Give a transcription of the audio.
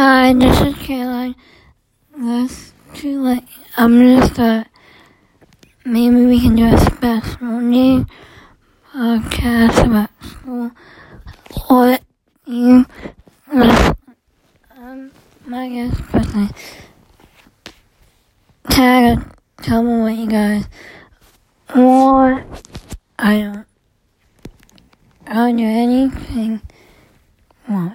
Hi, this is Caroline. That's too late. I'm just thought maybe we can do a special new podcast about school or you listen. Um, my guest person. Tag, tell me what you guys want. I don't. I'll do anything. Want.